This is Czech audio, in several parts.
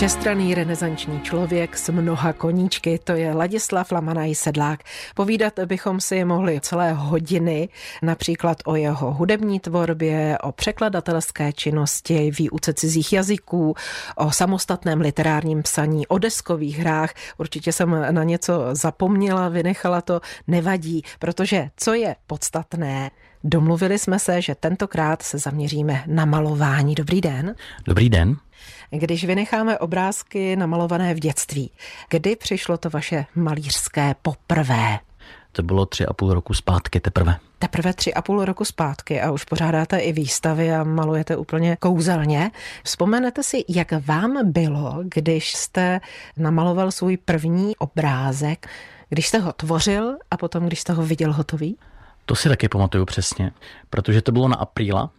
Všestranný renesanční člověk s mnoha koníčky, to je Ladislav Lamanaj Sedlák. Povídat bychom si mohli celé hodiny, například o jeho hudební tvorbě, o překladatelské činnosti, výuce cizích jazyků, o samostatném literárním psaní, o deskových hrách. Určitě jsem na něco zapomněla, vynechala to, nevadí, protože co je podstatné, Domluvili jsme se, že tentokrát se zaměříme na malování. Dobrý den. Dobrý den. Když vynecháme obrázky namalované v dětství, kdy přišlo to vaše malířské poprvé? To bylo tři a půl roku zpátky teprve. Teprve tři a půl roku zpátky a už pořádáte i výstavy a malujete úplně kouzelně. Vzpomenete si, jak vám bylo, když jste namaloval svůj první obrázek, když jste ho tvořil a potom, když jste ho viděl hotový? To si taky pamatuju přesně, protože to bylo na apríla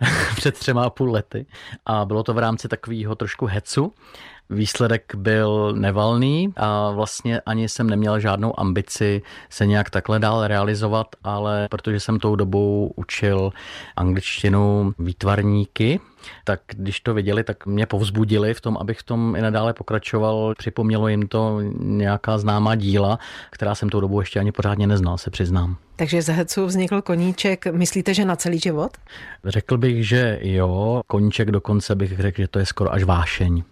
před třema a půl lety a bylo to v rámci takového trošku hecu. Výsledek byl nevalný a vlastně ani jsem neměl žádnou ambici se nějak takhle dál realizovat, ale protože jsem tou dobou učil angličtinu výtvarníky, tak když to viděli, tak mě povzbudili v tom, abych v tom i nadále pokračoval. Připomnělo jim to nějaká známá díla, která jsem tou dobu ještě ani pořádně neznal, se přiznám. Takže z Hecu vznikl koníček, myslíte, že na celý život? Řekl bych, že jo, koníček dokonce bych řekl, že to je skoro až vášeň.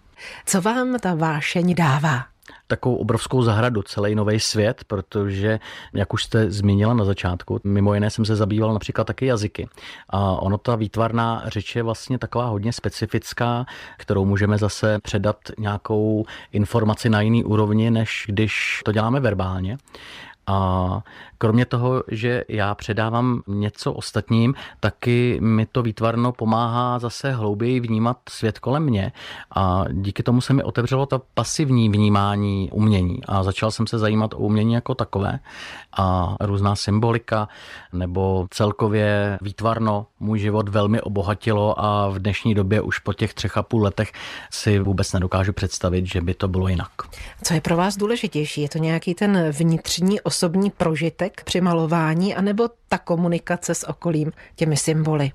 Co vám ta vášeň dává? takovou obrovskou zahradu, celý nový svět, protože, jak už jste zmínila na začátku, mimo jiné jsem se zabýval například taky jazyky. A ono ta výtvarná řeč je vlastně taková hodně specifická, kterou můžeme zase předat nějakou informaci na jiný úrovni, než když to děláme verbálně. A kromě toho, že já předávám něco ostatním, taky mi to výtvarno pomáhá zase hlouběji vnímat svět kolem mě a díky tomu se mi otevřelo to pasivní vnímání umění a začal jsem se zajímat o umění jako takové a různá symbolika nebo celkově výtvarno můj život velmi obohatilo a v dnešní době už po těch třech a půl letech si vůbec nedokážu představit, že by to bylo jinak. Co je pro vás důležitější? Je to nějaký ten vnitřní osobní prožitek při malování, anebo ta komunikace s okolím, těmi symboly?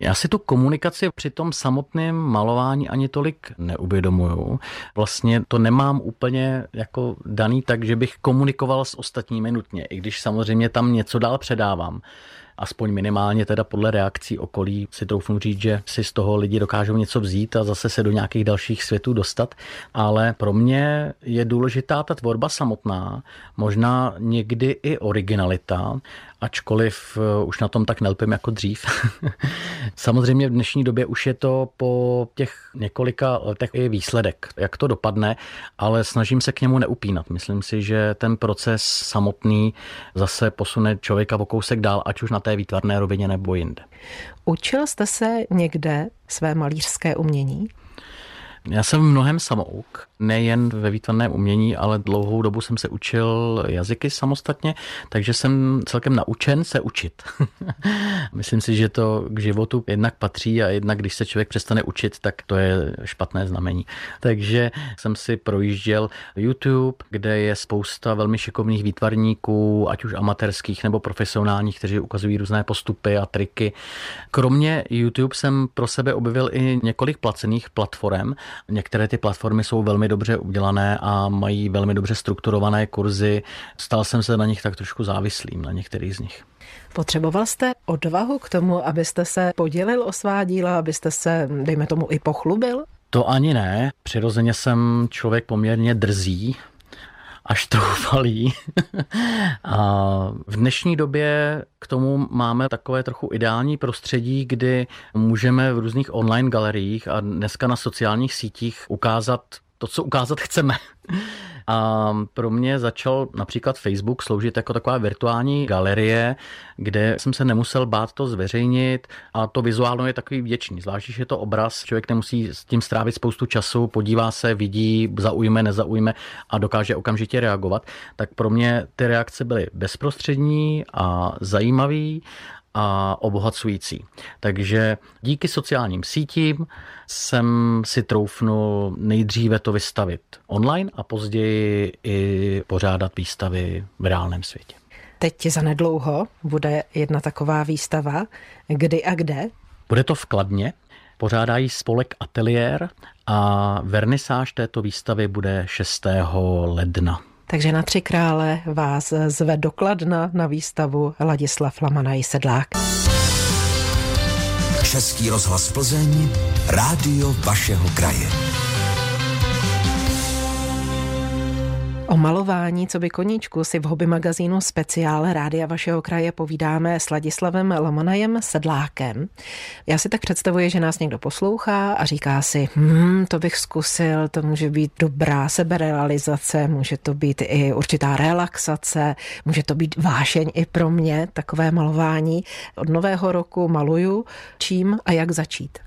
Já si tu komunikaci při tom samotném malování ani tolik neuvědomuju. Vlastně to nemám úplně jako daný tak, že bych komunikoval s ostatními nutně, i když samozřejmě tam něco dál předávám aspoň minimálně teda podle reakcí okolí si troufnu říct, že si z toho lidi dokážou něco vzít a zase se do nějakých dalších světů dostat. Ale pro mě je důležitá ta tvorba samotná, možná někdy i originalita, ačkoliv eh, už na tom tak nelpím jako dřív. Samozřejmě v dnešní době už je to po těch několika letech i výsledek, jak to dopadne, ale snažím se k němu neupínat. Myslím si, že ten proces samotný zase posune člověka o kousek dál, ať už na té výtvarné rovině nebo jinde. Učil jste se někde své malířské umění? Já jsem mnohem samouk, nejen ve výtvarném umění, ale dlouhou dobu jsem se učil jazyky samostatně, takže jsem celkem naučen se učit. Myslím si, že to k životu jednak patří a jednak, když se člověk přestane učit, tak to je špatné znamení. Takže jsem si projížděl YouTube, kde je spousta velmi šikovných výtvarníků, ať už amatérských nebo profesionálních, kteří ukazují různé postupy a triky. Kromě YouTube jsem pro sebe objevil i několik placených platform, Některé ty platformy jsou velmi dobře udělané a mají velmi dobře strukturované kurzy. Stal jsem se na nich tak trošku závislým, na některých z nich. Potřeboval jste odvahu k tomu, abyste se podělil o svá díla, abyste se, dejme tomu, i pochlubil? To ani ne. Přirozeně jsem člověk poměrně drzý, až troufalý. a v dnešní době k tomu máme takové trochu ideální prostředí, kdy můžeme v různých online galeriích a dneska na sociálních sítích ukázat to, co ukázat chceme. A pro mě začal například Facebook sloužit jako taková virtuální galerie, kde jsem se nemusel bát to zveřejnit a to vizuálno je takový věčný. Zvlášť, když je to obraz, člověk nemusí s tím strávit spoustu času, podívá se, vidí, zaujme, nezaujme a dokáže okamžitě reagovat. Tak pro mě ty reakce byly bezprostřední a zajímavý a obohacující. Takže díky sociálním sítím jsem si troufnul nejdříve to vystavit online a později i pořádat výstavy v reálném světě. Teď za nedlouho bude jedna taková výstava. Kdy a kde? Bude to v Kladně pořádají spolek Ateliér a vernisáž této výstavy bude 6. ledna. Takže na Tři krále vás zve dokladna na výstavu Ladislav Lamanaj Sedlák. Český rozhlas Plzeň, rádio vašeho kraje. O malování, co by koníčku, si v hobby magazínu Speciál Rádia vašeho kraje povídáme s Ladislavem Lamanajem Sedlákem. Já si tak představuji, že nás někdo poslouchá a říká si, hm, to bych zkusil, to může být dobrá seberealizace, může to být i určitá relaxace, může to být vášeň i pro mě, takové malování. Od nového roku maluju, čím a jak začít.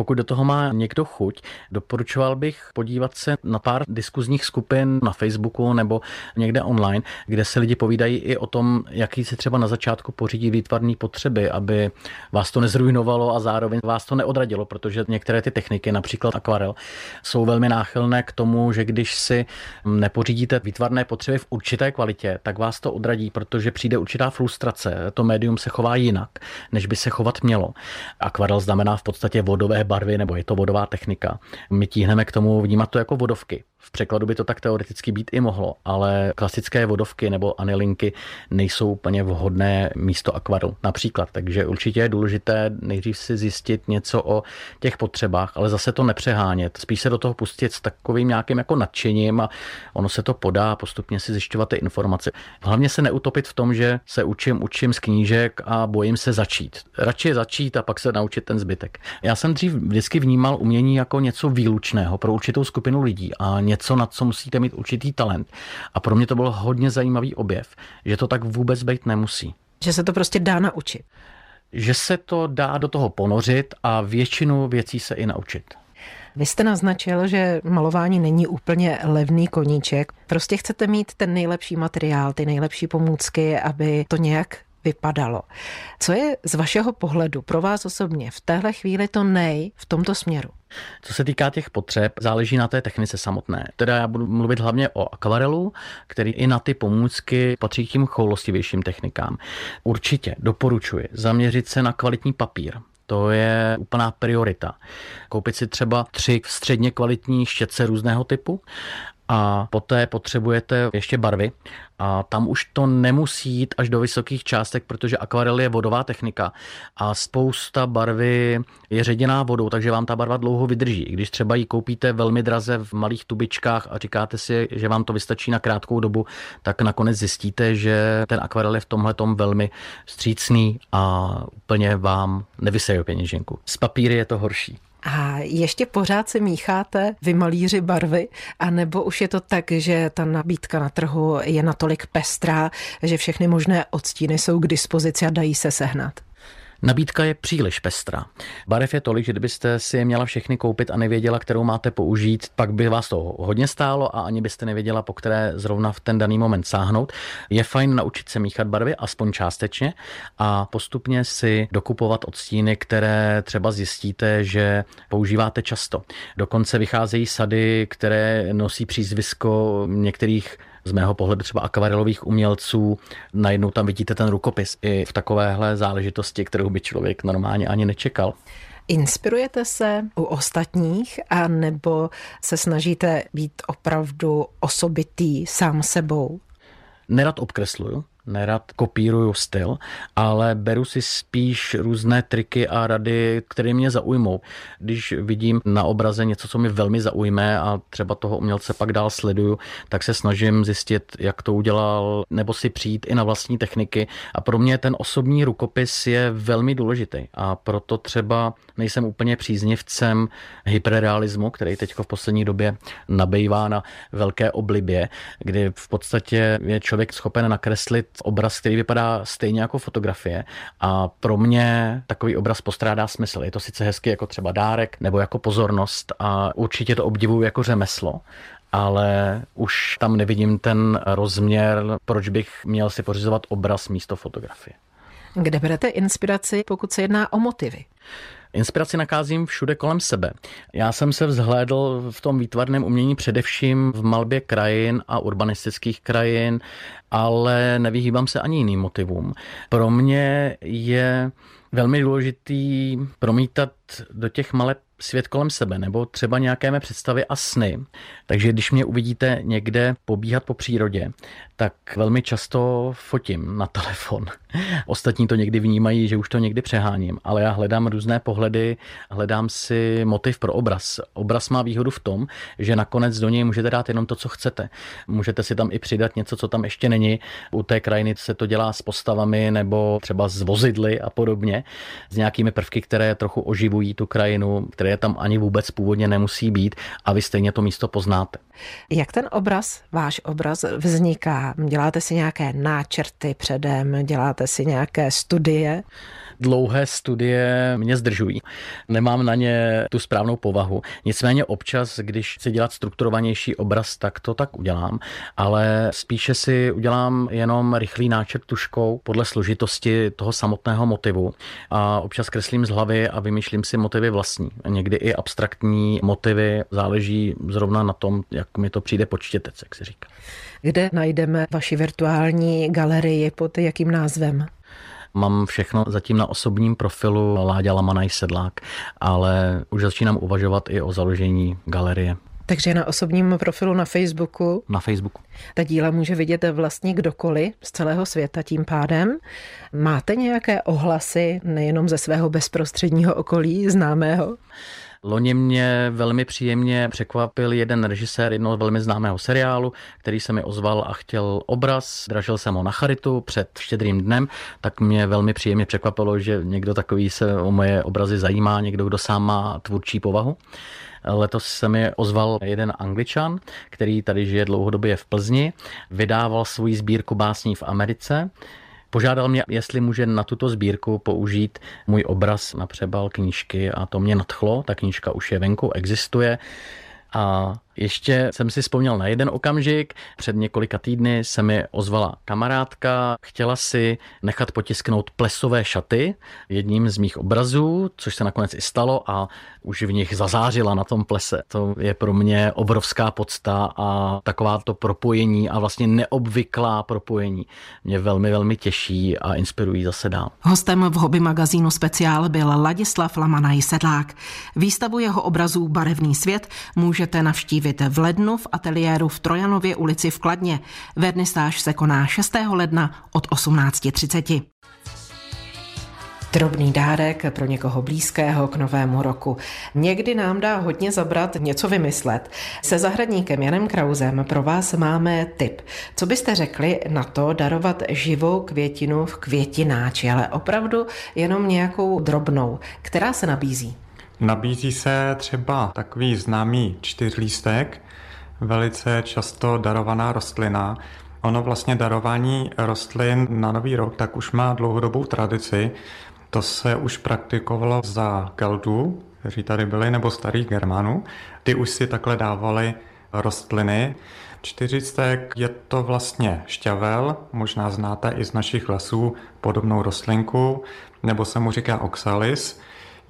Pokud do toho má někdo chuť, doporučoval bych podívat se na pár diskuzních skupin na Facebooku nebo někde online, kde se lidi povídají i o tom, jaký si třeba na začátku pořídí výtvarné potřeby, aby vás to nezrujnovalo a zároveň vás to neodradilo, protože některé ty techniky, například akvarel, jsou velmi náchylné k tomu, že když si nepořídíte výtvarné potřeby v určité kvalitě, tak vás to odradí, protože přijde určitá frustrace. To médium se chová jinak, než by se chovat mělo. Akvarel znamená v podstatě vodové barvy nebo je to vodová technika. My tíhneme k tomu vnímat to jako vodovky. V překladu by to tak teoreticky být i mohlo, ale klasické vodovky nebo anilinky nejsou úplně vhodné místo akvarelu například. Takže určitě je důležité nejdřív si zjistit něco o těch potřebách, ale zase to nepřehánět. Spíš se do toho pustit s takovým nějakým jako nadšením a ono se to podá, postupně si zjišťovat ty informace. Hlavně se neutopit v tom, že se učím, učím z knížek a bojím se začít. Radši začít a pak se naučit ten zbytek. Já jsem dřív vždycky vnímal umění jako něco výlučného pro určitou skupinu lidí a něco, na co musíte mít určitý talent. A pro mě to byl hodně zajímavý objev, že to tak vůbec být nemusí. Že se to prostě dá naučit. Že se to dá do toho ponořit a většinu věcí se i naučit. Vy jste naznačil, že malování není úplně levný koníček. Prostě chcete mít ten nejlepší materiál, ty nejlepší pomůcky, aby to nějak vypadalo. Co je z vašeho pohledu pro vás osobně v téhle chvíli to nej v tomto směru? Co se týká těch potřeb, záleží na té technice samotné. Teda já budu mluvit hlavně o akvarelu, který i na ty pomůcky patří k tím choulostivějším technikám. Určitě doporučuji zaměřit se na kvalitní papír. To je úplná priorita. Koupit si třeba tři středně kvalitní štětce různého typu a poté potřebujete ještě barvy a tam už to nemusí jít až do vysokých částek, protože akvarel je vodová technika a spousta barvy je ředěná vodou, takže vám ta barva dlouho vydrží. Když třeba ji koupíte velmi draze v malých tubičkách a říkáte si, že vám to vystačí na krátkou dobu, tak nakonec zjistíte, že ten akvarel je v tomhle velmi střícný a úplně vám nevyseje peněženku. Z papíry je to horší. A ještě pořád si mícháte vy malíři barvy, anebo už je to tak, že ta nabídka na trhu je natolik pestrá, že všechny možné odstíny jsou k dispozici a dají se sehnat? Nabídka je příliš pestrá. Barev je tolik, že kdybyste si je měla všechny koupit a nevěděla, kterou máte použít, pak by vás to hodně stálo a ani byste nevěděla, po které zrovna v ten daný moment sáhnout. Je fajn naučit se míchat barvy, aspoň částečně, a postupně si dokupovat odstíny, které třeba zjistíte, že používáte často. Dokonce vycházejí sady, které nosí přízvisko některých z mého pohledu třeba akvarelových umělců, najednou tam vidíte ten rukopis i v takovéhle záležitosti, kterou by člověk normálně ani nečekal. Inspirujete se u ostatních a nebo se snažíte být opravdu osobitý sám sebou? Nerad obkresluju, nerad kopíruju styl, ale beru si spíš různé triky a rady, které mě zaujmou. Když vidím na obraze něco, co mi velmi zaujme a třeba toho umělce pak dál sleduju, tak se snažím zjistit, jak to udělal, nebo si přijít i na vlastní techniky. A pro mě ten osobní rukopis je velmi důležitý a proto třeba nejsem úplně příznivcem hyperrealismu, který teď v poslední době nabývá na velké oblibě, kdy v podstatě je člověk schopen nakreslit obraz, který vypadá stejně jako fotografie a pro mě takový obraz postrádá smysl. Je to sice hezky jako třeba dárek nebo jako pozornost a určitě to obdivuju jako řemeslo, ale už tam nevidím ten rozměr, proč bych měl si pořizovat obraz místo fotografie. Kde berete inspiraci, pokud se jedná o motivy? Inspiraci nakázím všude kolem sebe. Já jsem se vzhlédl v tom výtvarném umění především v malbě krajin a urbanistických krajin, ale nevyhýbám se ani jiným motivům. Pro mě je velmi důležitý promítat do těch maleb svět kolem sebe, nebo třeba nějaké mé představy a sny. Takže když mě uvidíte někde pobíhat po přírodě, tak velmi často fotím na telefon. Ostatní to někdy vnímají, že už to někdy přeháním, ale já hledám různé pohledy, hledám si motiv pro obraz. Obraz má výhodu v tom, že nakonec do něj můžete dát jenom to, co chcete. Můžete si tam i přidat něco, co tam ještě není. U té krajiny se to dělá s postavami nebo třeba s vozidly a podobně, s nějakými prvky, které trochu oživují tu krajinu, které tam ani vůbec původně nemusí být a vy stejně to místo poznáte. Jak ten obraz, váš obraz vzniká? Děláte si nějaké náčrty předem, děláte si nějaké studie? Dlouhé studie mě zdržují. Nemám na ně tu správnou povahu. Nicméně občas, když chci dělat strukturovanější obraz, tak to tak udělám, ale spíše si udělám jenom rychlý náčrt tuškou podle složitosti toho samotného motivu a občas kreslím z hlavy a vymýšlím si motivy vlastní. Někdy i abstraktní motivy záleží zrovna na tom, jak mi to přijde počtětec, jak se říká. Kde najdeme vaši virtuální galerii pod jakým názvem? Mám všechno zatím na osobním profilu Láďa Lamanaj Sedlák, ale už začínám uvažovat i o založení galerie. Takže na osobním profilu na Facebooku. Na Facebooku. Ta díla může vidět vlastně kdokoliv z celého světa tím pádem. Máte nějaké ohlasy nejenom ze svého bezprostředního okolí známého? Loni mě velmi příjemně překvapil jeden režisér jednoho velmi známého seriálu, který se mi ozval a chtěl obraz. Dražil jsem ho na charitu před štědrým dnem, tak mě velmi příjemně překvapilo, že někdo takový se o moje obrazy zajímá, někdo, kdo sám má tvůrčí povahu. Letos se mi ozval jeden angličan, který tady žije dlouhodobě v Plzni, vydával svou sbírku básní v Americe Požádal mě, jestli může na tuto sbírku použít můj obraz na přebal knížky a to mě nadchlo. Ta knížka už je venku, existuje. A ještě jsem si vzpomněl na jeden okamžik. Před několika týdny se mi ozvala kamarádka, chtěla si nechat potisknout plesové šaty jedním z mých obrazů, což se nakonec i stalo a už v nich zazářila na tom plese. To je pro mě obrovská podsta a taková to propojení a vlastně neobvyklá propojení mě velmi, velmi těší a inspirují zase dál. Hostem v hobby magazínu speciál byl Ladislav Lamanaj Sedlák. Výstavu jeho obrazů Barevný svět můžete navštívit navštívit v lednu v ateliéru v Trojanově ulici v Kladně. Vernisáž se koná 6. ledna od 18.30. Drobný dárek pro někoho blízkého k novému roku. Někdy nám dá hodně zabrat něco vymyslet. Se zahradníkem Janem Krauzem pro vás máme tip. Co byste řekli na to darovat živou květinu v květináči, ale opravdu jenom nějakou drobnou, která se nabízí? Nabízí se třeba takový známý čtyřlístek, velice často darovaná rostlina. Ono vlastně darování rostlin na Nový rok tak už má dlouhodobou tradici. To se už praktikovalo za Keldů, kteří tady byli, nebo starých Germanů. Ty už si takhle dávali rostliny. Čtyřistek je to vlastně šťavel, možná znáte i z našich lesů podobnou rostlinku, nebo se mu říká oxalis.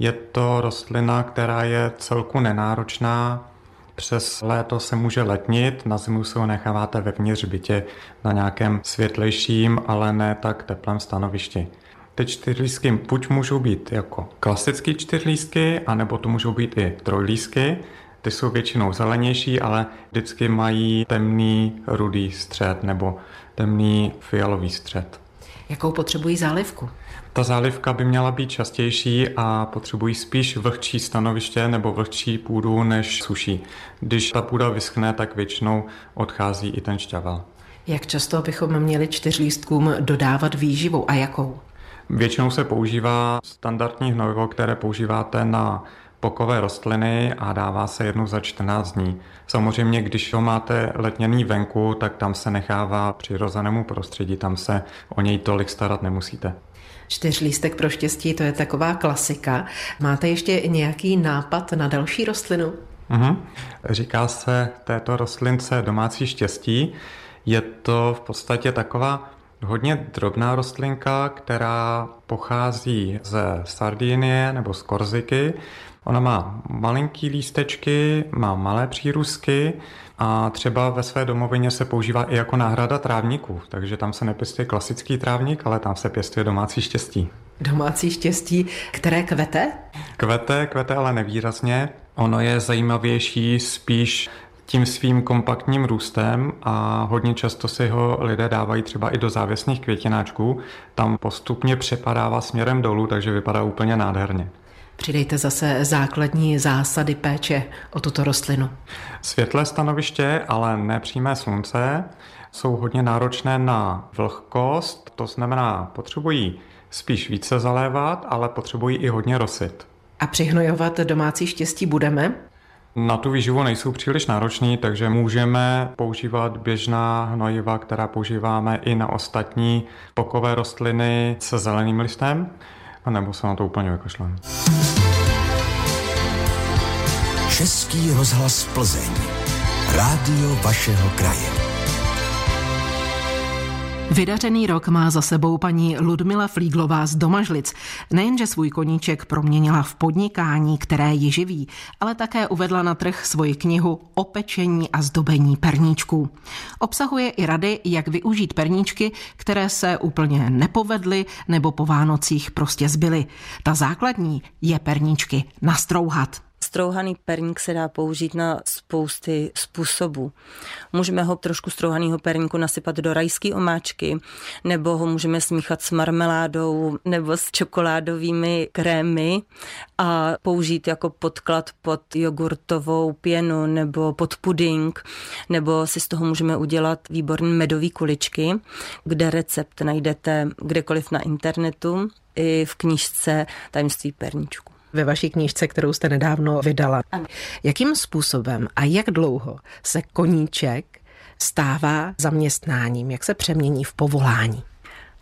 Je to rostlina, která je celku nenáročná, přes léto se může letnit, na zimu se ho necháváte vevnitř bytě na nějakém světlejším, ale ne tak teplém stanovišti. Ty čtyřlísky buď můžou být jako klasické čtyřlísky, anebo to můžou být i trojlísky. Ty jsou většinou zelenější, ale vždycky mají temný rudý střed nebo temný fialový střed. Jakou potřebují zálivku? Ta zálivka by měla být častější a potřebují spíš vlhčí stanoviště nebo vlhčí půdu než suší. Když ta půda vyschne, tak většinou odchází i ten šťavel. Jak často bychom měli čtyřlístkům dodávat výživu a jakou? Většinou se používá standardní hnojivo, které používáte na pokové rostliny a dává se jednou za 14 dní. Samozřejmě, když ho máte letněný venku, tak tam se nechává přirozenému prostředí, tam se o něj tolik starat nemusíte. Čtyřlístek pro štěstí, to je taková klasika. Máte ještě nějaký nápad na další rostlinu? Mhm. Říká se této rostlince domácí štěstí. Je to v podstatě taková hodně drobná rostlinka, která pochází ze Sardinie nebo z Korziky. Ona má malinký lístečky, má malé přírůstky a třeba ve své domovině se používá i jako náhrada trávníků, takže tam se nepěstuje klasický trávník, ale tam se pěstuje domácí štěstí. Domácí štěstí, které kvete? Kvete, kvete ale nevýrazně. Ono je zajímavější spíš tím svým kompaktním růstem a hodně často si ho lidé dávají třeba i do závěsných květináčků. Tam postupně přepadává směrem dolů, takže vypadá úplně nádherně. Přidejte zase základní zásady péče o tuto rostlinu. Světlé stanoviště, ale nepřímé slunce, jsou hodně náročné na vlhkost, to znamená, potřebují spíš více zalévat, ale potřebují i hodně rosit. A přihnojovat domácí štěstí budeme? Na tu výživu nejsou příliš nároční, takže můžeme používat běžná hnojiva, která používáme i na ostatní pokové rostliny se zeleným listem, nebo se na to úplně vykašleme. Český rozhlas Plzeň. Rádio vašeho kraje. Vydařený rok má za sebou paní Ludmila Flíglová z Domažlic. Nejenže svůj koníček proměnila v podnikání, které ji živí, ale také uvedla na trh svoji knihu o pečení a zdobení perníčků. Obsahuje i rady, jak využít perníčky, které se úplně nepovedly nebo po Vánocích prostě zbyly. Ta základní je perníčky nastrouhat. Strouhaný perník se dá použít na spousty způsobů. Můžeme ho trošku strouhaného perníku nasypat do rajské omáčky, nebo ho můžeme smíchat s marmeládou nebo s čokoládovými krémy a použít jako podklad pod jogurtovou pěnu nebo pod puding, nebo si z toho můžeme udělat výborný medový kuličky, kde recept najdete kdekoliv na internetu i v knižce Tajemství perníčku ve vaší knížce, kterou jste nedávno vydala. Ano. Jakým způsobem a jak dlouho se koníček stává zaměstnáním, jak se přemění v povolání?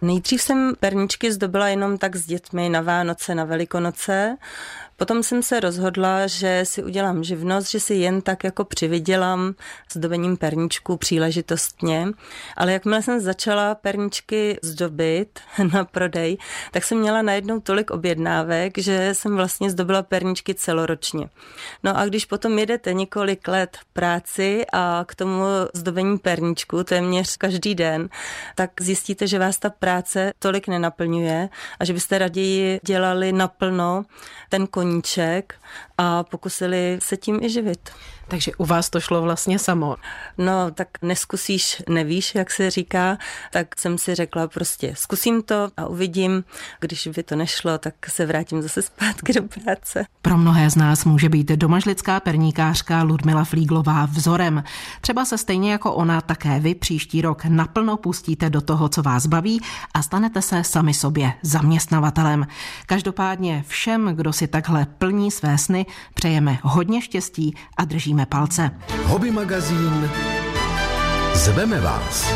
Nejdřív jsem perničky zdobila jenom tak s dětmi na Vánoce, na Velikonoce. Potom jsem se rozhodla, že si udělám živnost, že si jen tak jako přivydělám zdobením perničků příležitostně. Ale jakmile jsem začala perničky zdobit na prodej, tak jsem měla najednou tolik objednávek, že jsem vlastně zdobila perničky celoročně. No a když potom jedete několik let práci a k tomu zdobení perničku téměř každý den, tak zjistíte, že vás ta práce tolik nenaplňuje a že byste raději dělali naplno ten koníček a pokusili se tím i živit. Takže u vás to šlo vlastně samo. No, tak neskusíš, nevíš, jak se říká, tak jsem si řekla prostě zkusím to a uvidím. Když by to nešlo, tak se vrátím zase zpátky do práce. Pro mnohé z nás může být domažlická perníkářka Ludmila Flíglová vzorem. Třeba se stejně jako ona také vy příští rok naplno pustíte do toho, co vás baví a stanete se sami sobě zaměstnavatelem. Každopádně všem, kdo si takhle plní své sny, přejeme hodně štěstí a držíme palce. Hobby magazín Zveme vás.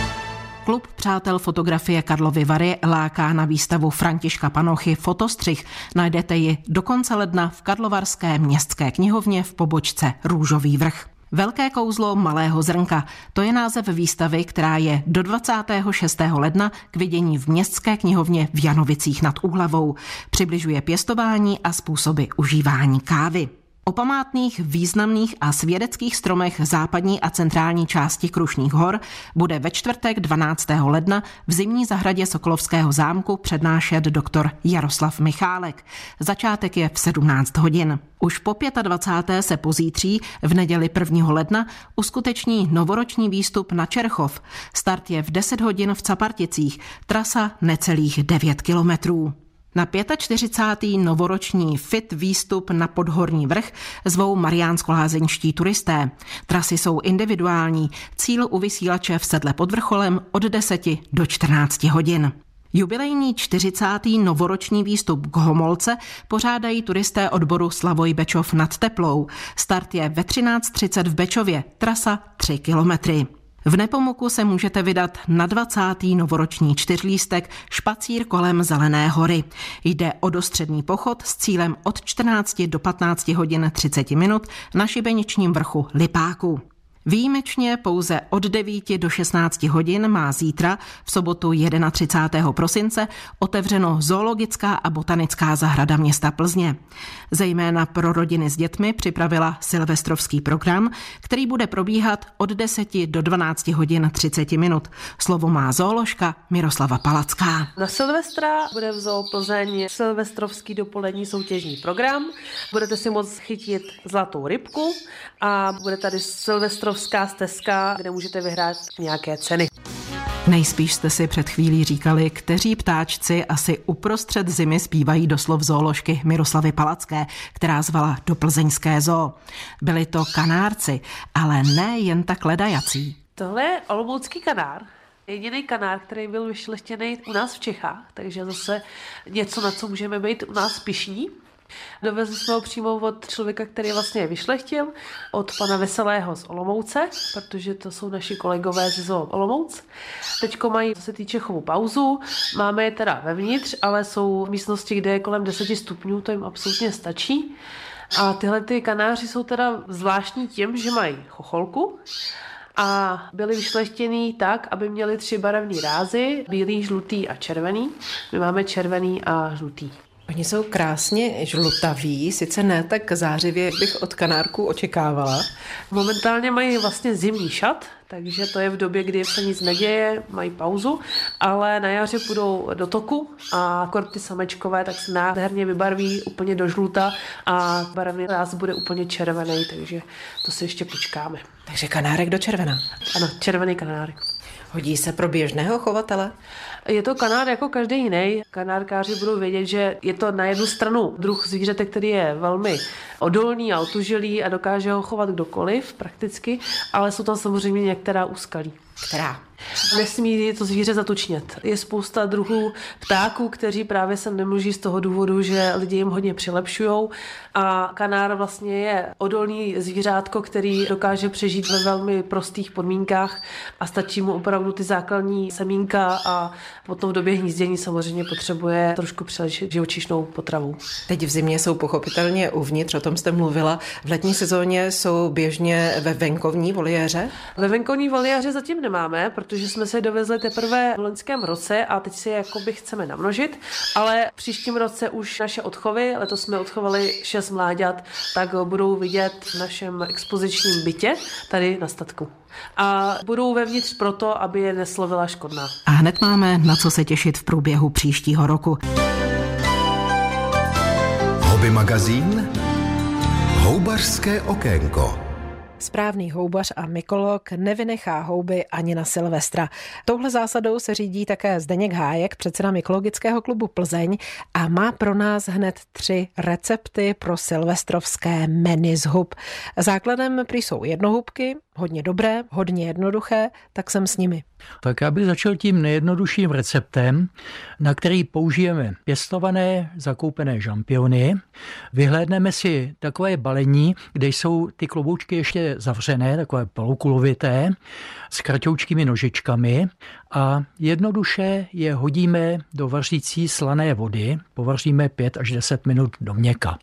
Klub Přátel fotografie Karlovy Vary láká na výstavu Františka Panochy Fotostřih. Najdete ji do konce ledna v Karlovarské městské knihovně v pobočce Růžový vrch. Velké kouzlo malého zrnka. To je název výstavy, která je do 26. ledna k vidění v městské knihovně v Janovicích nad Úhlavou. Přibližuje pěstování a způsoby užívání kávy. O památných, významných a svědeckých stromech západní a centrální části Krušných hor bude ve čtvrtek 12. ledna v zimní zahradě Sokolovského zámku přednášet doktor Jaroslav Michálek. Začátek je v 17 hodin. Už po 25. se pozítří v neděli 1. ledna uskuteční novoroční výstup na Čerchov. Start je v 10 hodin v Caparticích, trasa necelých 9 kilometrů. Na 45. novoroční FIT výstup na Podhorní vrch zvou mariánsko-lázeňští turisté. Trasy jsou individuální, cíl u vysílače v sedle pod vrcholem od 10 do 14 hodin. Jubilejní 40. novoroční výstup k Homolce pořádají turisté odboru Slavoj Bečov nad Teplou. Start je ve 13.30 v Bečově, trasa 3 kilometry. V Nepomuku se můžete vydat na 20. novoroční čtyřlístek Špacír kolem Zelené hory. Jde o dostřední pochod s cílem od 14 do 15 hodin 30 minut na šibeničním vrchu Lipáku. Výjimečně pouze od 9 do 16 hodin má zítra v sobotu 31. prosince otevřeno zoologická a botanická zahrada města Plzně. Zejména pro rodiny s dětmi připravila silvestrovský program, který bude probíhat od 10 do 12 hodin 30 minut. Slovo má zooložka Miroslava Palacká. Na Silvestra bude v Zoo Plzeň silvestrovský dopolední soutěžní program. Budete si moct chytit zlatou rybku a bude tady silvestrovská stezka, kde můžete vyhrát nějaké ceny. Nejspíš jste si před chvílí říkali, kteří ptáčci asi uprostřed zimy zpívají doslov zooložky Miroslavy Palacké, která zvala do plzeňské zoo. Byli to kanárci, ale ne jen tak ledajací. Tohle je olomoucký kanár. Jediný kanár, který byl vyšlechtěný u nás v Čechách, takže zase něco, na co můžeme být u nás pišní. Dovezli jsme ho přímo od člověka, který vlastně je vyšlechtil, od pana Veselého z Olomouce, protože to jsou naši kolegové z Zoo Olomouc. Teďko mají, co se týče chovu, pauzu. Máme je teda vevnitř, ale jsou v místnosti, kde je kolem 10 stupňů, to jim absolutně stačí. A tyhle ty kanáři jsou teda zvláštní tím, že mají chocholku, a byly vyšlechtěný tak, aby měli tři barevné rázy, bílý, žlutý a červený. My máme červený a žlutý. Oni jsou krásně žlutaví, sice ne tak zářivě, jak bych od kanárku očekávala. Momentálně mají vlastně zimní šat, takže to je v době, kdy se nic neděje, mají pauzu, ale na jaře půjdou do toku a ty samečkové tak se nádherně vybarví úplně do žluta a barevný ráz bude úplně červený, takže to si ještě počkáme. Takže kanárek do červena. Ano, červený kanárek. Hodí se pro běžného chovatele? Je to kanár jako každý jiný. Kanárkáři budou vědět, že je to na jednu stranu druh zvířete, který je velmi odolný a otužilý a dokáže ho chovat kdokoliv prakticky, ale jsou tam samozřejmě některá úskalí. Která? Nesmí to zvíře zatučnět. Je spousta druhů ptáků, kteří právě sem nemůží z toho důvodu, že lidi jim hodně přilepšují. A kanár vlastně je odolný zvířátko, který dokáže přežít ve velmi prostých podmínkách a stačí mu opravdu ty základní semínka a potom v době hnízdění samozřejmě potřebuje trošku přilepšit živočišnou potravu. Teď v zimě jsou pochopitelně uvnitř, o tom jste mluvila. V letní sezóně jsou běžně ve venkovní voliéře? Ve venkovní voliéře zatím nemáme, protože jsme se dovezli teprve v loňském roce a teď si jakoby chceme namnožit, ale v příštím roce už naše odchovy, letos jsme odchovali šest mláďat, tak budou vidět v našem expozičním bytě tady na statku a budou vevnitř proto, aby je neslovila škodná. A hned máme na co se těšit v průběhu příštího roku. Hobby magazín Houbařské okénko. Správný houbař a mykolog nevynechá houby ani na Silvestra. Touhle zásadou se řídí také Zdeněk Hájek, předseda mykologického klubu Plzeň a má pro nás hned tři recepty pro silvestrovské meny z hub. Základem prý jsou jednohubky, hodně dobré, hodně jednoduché, tak jsem s nimi. Tak já bych začal tím nejjednodušším receptem, na který použijeme pěstované zakoupené žampiony. Vyhlédneme si takové balení, kde jsou ty kloboučky ještě zavřené, takové polokulovité, s kratoučkými nožičkami a jednoduše je hodíme do vařící slané vody, povaříme 5 až 10 minut do měka.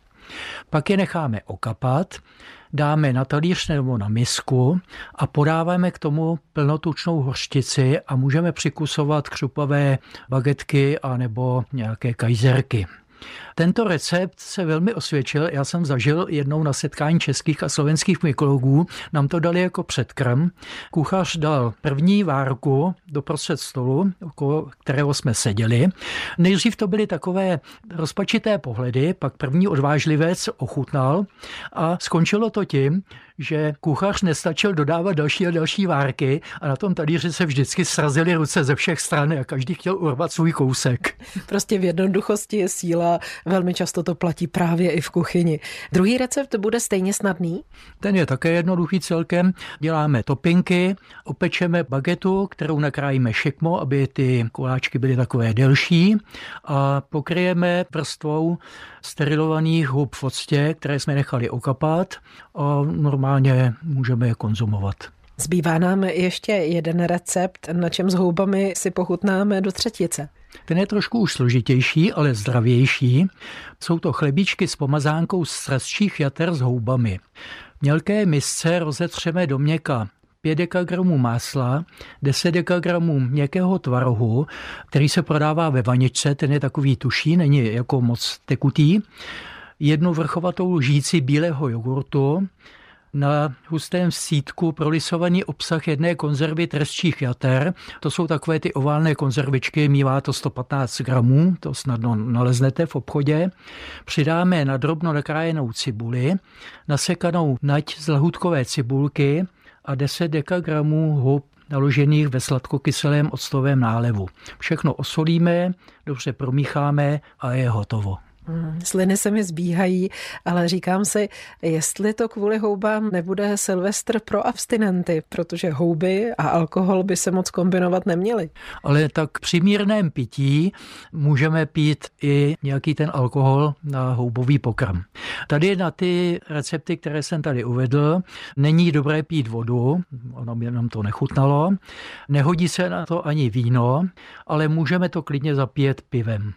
Pak je necháme okapat, dáme na talíř nebo na misku a podáváme k tomu plnotučnou hořčici a můžeme přikusovat křupavé bagetky a nebo nějaké kajzerky. Tento recept se velmi osvědčil. Já jsem zažil jednou na setkání českých a slovenských mykologů. Nám to dali jako předkrm. Kuchař dal první várku do prostřed stolu, okolo kterého jsme seděli. Nejdřív to byly takové rozpačité pohledy, pak první odvážlivec ochutnal a skončilo to tím, že kuchař nestačil dodávat další a další várky a na tom talíři se vždycky srazily ruce ze všech stran a každý chtěl urvat svůj kousek. Prostě v jednoduchosti je síla, velmi často to platí právě i v kuchyni. Druhý recept bude stejně snadný? Ten je také jednoduchý celkem. Děláme topinky, opečeme bagetu, kterou nakrájíme šikmo, aby ty koláčky byly takové delší a pokryjeme vrstvou sterilovaných hub v octě, které jsme nechali okapat a normálně můžeme je konzumovat. Zbývá nám ještě jeden recept, na čem s houbami si pochutnáme do třetice. Ten je trošku už složitější, ale zdravější. Jsou to chlebíčky s pomazánkou z srazčích jater s houbami. mělké misce rozetřeme do měka 5 dekagramů másla, 10 dekagramů měkkého tvarohu, který se prodává ve vaničce, ten je takový tuší, není jako moc tekutý, jednu vrchovatou lžíci bílého jogurtu, na hustém sítku prolisovaný obsah jedné konzervy trestčích jater. To jsou takové ty oválné konzervičky, mívá to 115 gramů, to snadno naleznete v obchodě. Přidáme na drobno nakrájenou cibuli, nasekanou nať z lahutkové cibulky a 10 dekagramů hub naložených ve sladkokyselém octovém nálevu. Všechno osolíme, dobře promícháme a je hotovo. Hmm, sliny se mi zbíhají, ale říkám si, jestli to kvůli houbám nebude Silvestr pro abstinenty, protože houby a alkohol by se moc kombinovat neměly. Ale tak při mírném pití můžeme pít i nějaký ten alkohol na houbový pokrm. Tady na ty recepty, které jsem tady uvedl, není dobré pít vodu, ono by nám to nechutnalo, nehodí se na to ani víno, ale můžeme to klidně zapít pivem.